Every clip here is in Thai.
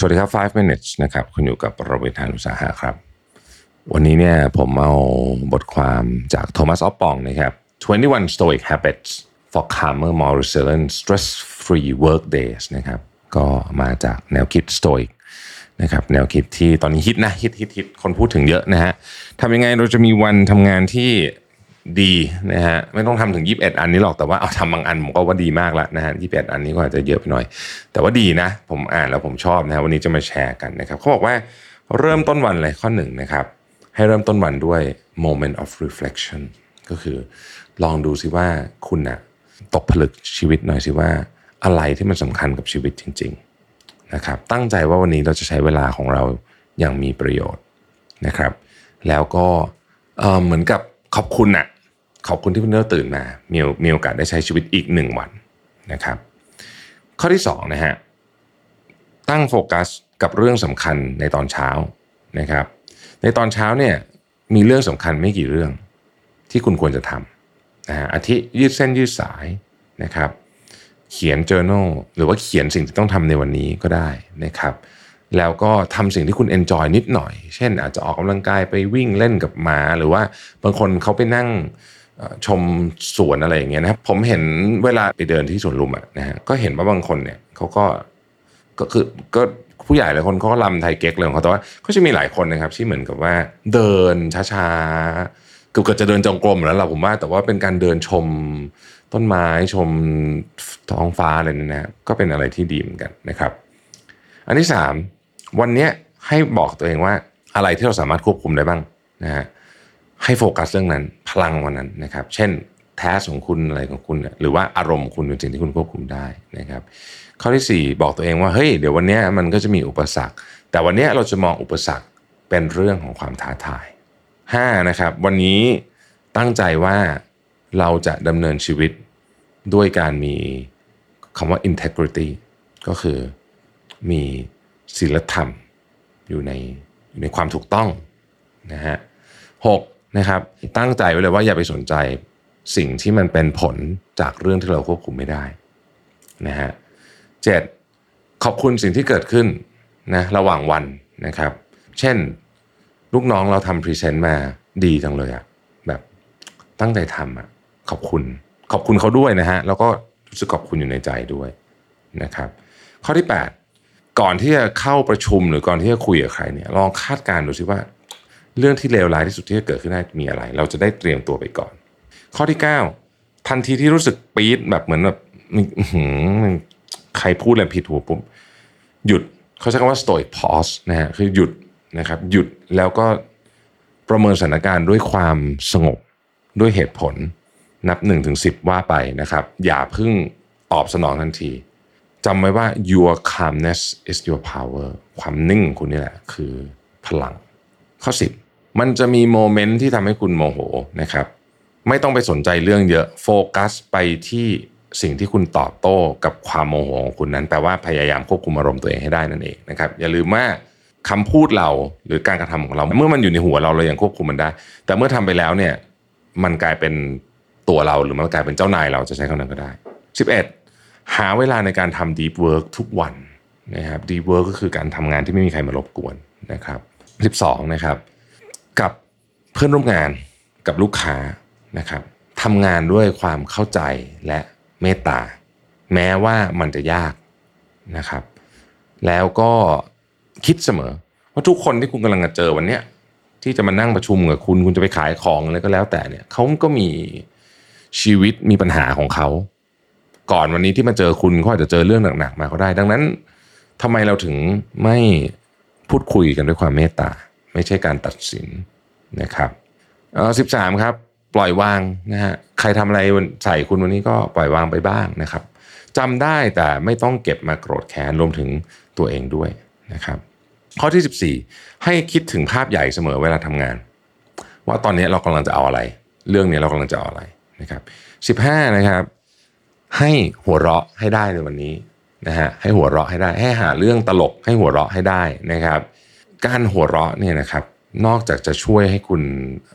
สวัสดีครับ 5 minutes นะครับ คุณอยู่กับประวิทานุสาหะครับ วันนี้เนี่ยผมเอาบทความจากโทมัสออฟปองนะครับ 21 Stoic Habits for Calmer More Resilient Stress-Free Work Days นะครับ ก็มาจากแนวคิด Stoic นะครับ แนวคิดที่ตอนนี้ฮิตนะ ฮิตฮิตฮิตคนพูดถึงเยอะนะฮะทำยังไงเราจะมีวันทำงานที่ ดีนะฮะไม่ต้องทำถึง 21 อันนี้หรอกแต่ว่าเอาทำบางอันผมก็ว่าดีมากแล้วนะฮะ21อันนี้ก็อาจจะเยอะไปหน่อย แต่ว่าดีนะ ผมอ่านแล้วผมชอบนะฮะวันนี้จะมาแชร์กันนะครับเขาบอกว่าเริ่มต้นวันเลยข้อหนึ่งนะครับ ให้เริ่มต้นวันด้วย moment of reflection ก็คือลองดูสิว่าคุณนะตกผลึกชีวิตหน่อยสิว่าอะไรที่มันสำคัญกับชีวิตจริง ๆนะครับ ตั้งใจว่าวันนี้เราจะใช้เวลาของเราอย่างมีประโยชน์นะครับ แล้วก็เหมือนกับขอบคุณนะ ขอบคุณที่เพิ่งเริ่มตื่นมา มีมีโอกาสได้ใช้ชีวิตอีกหนึ่งวันนะครับ ข้อที่สองนะฮะตั้งโฟกัสกับเรื่องสำคัญในตอนเช้านะครับ ในตอนเช้าเนี่ยมีเรื่องสำคัญไม่กี่เรื่องที่คุณควรจะทำนะฮะอาทิยืดเส้นยืดสายนะครับ เขียน journal หรือว่าเขียนสิ่งที่ต้องทำในวันนี้ก็ได้นะครับ แล้วก็ทำสิ่งที่คุณ enjoy นิดหน่อย เช่นอาจจะออกกำลังกายไปวิ่งเล่นกับหมา หรือว่าบางคนเขาไปนั่ง ชมสวนอะไรอย่างเงี้ยนะครับผมเห็นเวลาไปเดินที่สวนลุมอะนะฮะก็เห็นว่าบางคนเนี่ยเขาก็ก็คือก็ผู้ใหญ่หลายคนเขาก็ลำไทยเก๊กเลยของเขาแต่ว่าก็จะมีหลายคนนะครับ ที่เหมือนกับว่าเดินช้าๆเกือบจะเดินจงกรมแล้วล่ะผมว่า แต่ว่าเป็นการเดินชมต้นไม้ชมท้องฟ้าอะไรเนี่ยนะก็เป็นอะไรที่ดีเหมือนกันนะครับ อันที่สามวันนี้ให้บอกตัวเองว่าอะไรที่เราสามารถควบคุมได้บ้างนะฮะ ให้โฟกัสเรื่องนั้น พลังวันนั้นนะครับ เช่นแท้ของคุณอะไรของคุณเนี่ยหรือว่าอารมณ์ของคุณเป็นสิ่งที่คุณควบคุมได้นะครับ ข้อที่ 4 บอกตัวเองว่าเฮ้ยเดี๋ยววันนี้มันก็จะมีอุปสรรค แต่วันนี้เราจะมองอุปสรรคเป็นเรื่องของความท้าทาย 5. นะครับ วันนี้ตั้งใจว่าเราจะดำเนินชีวิตด้วยการมีคำว่า integrity ก็คือมีศีลธรรมอยู่ในอยู่ในความถูกต้องนะฮะหก นะครับ ตั้งใจไว้เลยว่าอย่าไปสนใจสิ่งที่มันเป็นผลจากเรื่องที่เราควบคุมไม่ได้นะฮะเจ็ดขอบคุณสิ่งที่เกิดขึ้นนะระหว่างวันนะครับ เช่น ลูกน้องเราทำ present มาดีจังเลยอะแบบตั้งใจทำอะขอบคุณ ขอบคุณเขาด้วยนะฮะแล้วก็รู้สึกขอบคุณอยู่ในใจด้วยนะครับ ข้อที่ 8 ก่อนที่จะเข้าประชุมหรือก่อนที่จะคุยกับใครเนี่ยลองคาดการณ์ดูสิว่า เรื่องที่เลวร้ายที่สุดที่จะเกิดขึ้นได้มีอะไร เราจะได้เตรียมตัวไปก่อน ข้อที่ 9 ทันทีที่รู้สึกปี๊ดแบบเหมือนแบบใครพูดอะไรผิดหูปุ๊บหยุดเขาใช้คำว่า stoic pause นะฮะคือหยุดนะครับหยุดแล้วก็ประเมินสถานการณ์ด้วยความสงบด้วยเหตุผลนับ1นถึงสิว่าไปนะครับ อย่าเพึ่งตอบสนองทันทีจำไว้ว่า your calmness is your power ความนิ่งของคุณนี่แหละ คือพลังข้อ 10 มันจะมีโมเมนต์ที่ทำให้คุณโมโหนะครับ ไม่ต้องไปสนใจเรื่องเยอะโฟกัสไปที่สิ่งที่คุณตอบโต้กับความโมโหของคุณนั้นแปลว่าพยายามควบคุมอารมณ์ตัวเองให้ได้นั่นเองนะครับอย่าลืมว่าคำพูดเราหรือการกระทำของเรา เมื่อมันอยู่ในหัวเราเรายังควบคุมมันได้ แต่เมื่อทำไปแล้วเนี่ยมันกลายเป็นตัวเราหรือมันกลายเป็นเจ้านายเราจะใช้คำนั้นก็ได้ 11 หาเวลาในการทำ deep work ทุกวันนะครับ deep work ก็คือการทำงานที่ไม่มีใครมารบกวนนะครับ 12นะครับ กับเพื่อนร่วมงานกับลูกค้านะครับทำงานด้วยความเข้าใจและเมตตา แม้ว่ามันจะยากนะครับ แล้วก็คิดเสมอว่าทุกคนที่คุณกำลังจะเจอวันเนี้ยที่จะมานั่งประชุมกับคุณคุณจะไปขายของอะไรก็แล้วแต่เนี่ยเขาก็มีชีวิตมีปัญหาของเขา ก่อนวันนี้ที่มาเจอคุณเขาอาจจะเจอเรื่องหนักๆมาก็ได้ ดังนั้นทำไมเราถึงไม่พูดคุยกันด้วยความเมตตา ไม่ใช่การตัดสินนะครับเออสิบสามครับ ปล่อยวางนะฮะใครทำอะไรใส่คุณวันนี้ก็ปล่อยวางไปบ้างนะครับจำได้แต่ไม่ต้องเก็บมาโกรธแค้นรวมถึงตัวเองด้วยนะครับ ข้อที่ 14 ให้คิดถึงภาพใหญ่เสมอเวลาทำงาน ว่าตอนนี้เรากำลังจะเอาอะไร เรื่องนี้เรากำลังจะเอาอะไรนะครับ 15 นะครับ ให้หัวเราะให้ได้ในวันนี้นะฮะให้หัวเราะให้ได้ ให้หาเรื่องตลกให้หัวเราะให้ได้นะครับ การหัวเราะเนี่ยนะครับนอกจากจะช่วยให้คุณ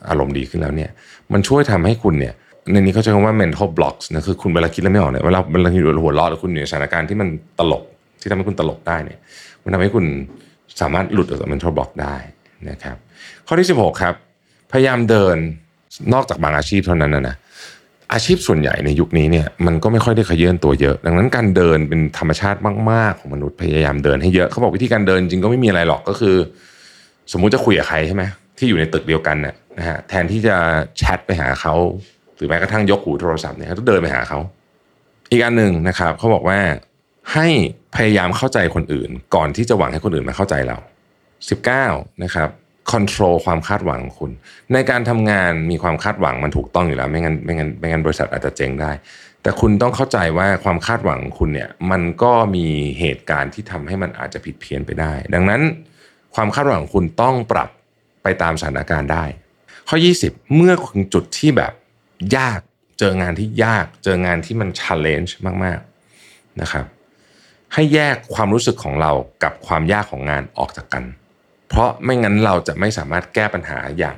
อารมณ์ดีขึ้นแล้วเนี่ย มันช่วยทำให้คุณเนี่ยในนี้เขาใช้คำว่า mental blocks นะคือคุณเวลาคิดแล้วไม่ออกเนี่ยเวลาเวลาอยู่หัวเราะหรือคุณอยู่ในสถานการณ์ที่มันตลกที่ทำให้คุณตลกได้เนี่ย มันทำให้คุณสามารถหลุดออกจาก mental block ได้นะครับ ข้อที่ 16 ครับ พยายามเดินนอกจากบางอาชีพเท่านั้นนะนะ อาชีพส่วนใหญ่ในยุคนี้เนี่ยมันก็ไม่ค่อยได้ขยื่นตัวเยอะ ดังนั้นการเดินเป็นธรรมชาติมาก ๆ ของมนุษย์พยายามเดินให้เยอะเขาบอกวิธีการเดินจริงก็ไม่มีอะไรหรอกก็คือ สมมุติจะคุยกับใครใช่ไหมที่อยู่ในตึกเดียวกันเนี่ยนะฮะแทนที่จะแชทไปหาเขาหรือแม้กระทั่งยกหูโทรศัพท์เนี่ยต้องเดินไปหาเขาอีกอันหนึ่งนะครับเขาบอกว่าให้พยายามเข้าใจคนอื่น ก่อนที่จะหวังให้คนอื่นมาเข้าใจเรา 19นะครับ คอนโทรลความคาดหวังของคุณ ในการทำงานมีความคาดหวังมันถูกต้องอยู่แล้ว ไม่งั้นไม่งั้นไม่งั้นบริษัทอาจจะเจ๊งได้ แต่คุณต้องเข้าใจว่าความคาดหวังคุณเนี่ยมันก็มีเหตุการณ์ที่ทำให้มันอาจจะผิดเพี้ยนไปได้ ดังนั้น ความคาดหวังคุณต้องปรับไปตามสถานการณ์ได้ ข้อ 20 เมื่อถึงจุดที่แบบยากเจองานที่ยากเจองานที่มัน challenge มากๆนะครับ ให้แยกความรู้สึกของเรากับความยากของงานออกจากกัน เพราะไม่งั้นเราจะไม่สามารถแก้ปัญหาอย่าง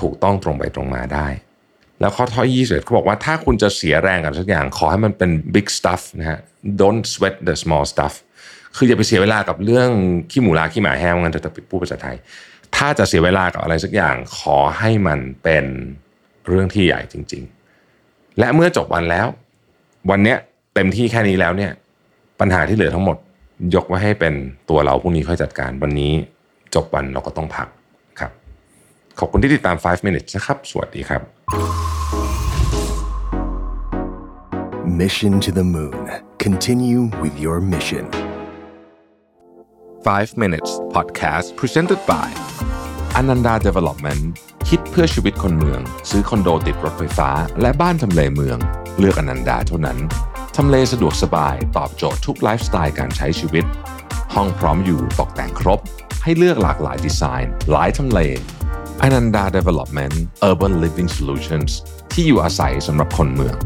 ถูกต้องตรงไปตรงมาได้ แล้วข้อท้อย21เขาบอกว่าถ้าคุณจะเสียแรงกับสักอย่าง ขอให้มันเป็น big stuff นะฮะ don't sweat the small stuff คืออย่าไปเสียเวลากับเรื่องขี้หมูลาขี้หมาแห้งงั้นจะพูดภาษาไทย ถ้าจะเสียเวลากับอะไรสักอย่าง ขอให้มันเป็นเรื่องที่ใหญ่จริง ๆ และเมื่อจบวันแล้ว วันเนี้ยเต็มที่แค่นี้แล้วเนี่ย ปัญหาที่เหลือทั้งหมด ยกไว้ให้เป็นตัวเราพรุ่งนี้ค่อยจัดการวันนี้ จบวันเราก็ต้องพักครับ ขอบคุณที่ติดตาม 5 minutes นะครับ สวัสดีครับ Mission to the Moon. Continue with your mission. 5 minutes podcast presented by Ananda Development คิดเพื่อชีวิตคนเมือง ซื้อคอนโดติดรถไฟฟ้า และบ้านทำเลเมือง เลือกอนันดาเท่านั้น ทำเลสะดวกสบาย ตอบโจทย์ทุกไลฟ์สไตล์การใช้ชีวิต ห้องพร้อมอยู่ตกแต่งครบ ให้เลือกหลากหลายดีไซน์ หลายทำเลอนันดา Development Urban Living Solutions ที่อยู่อาศัยสำหรับคนเมือง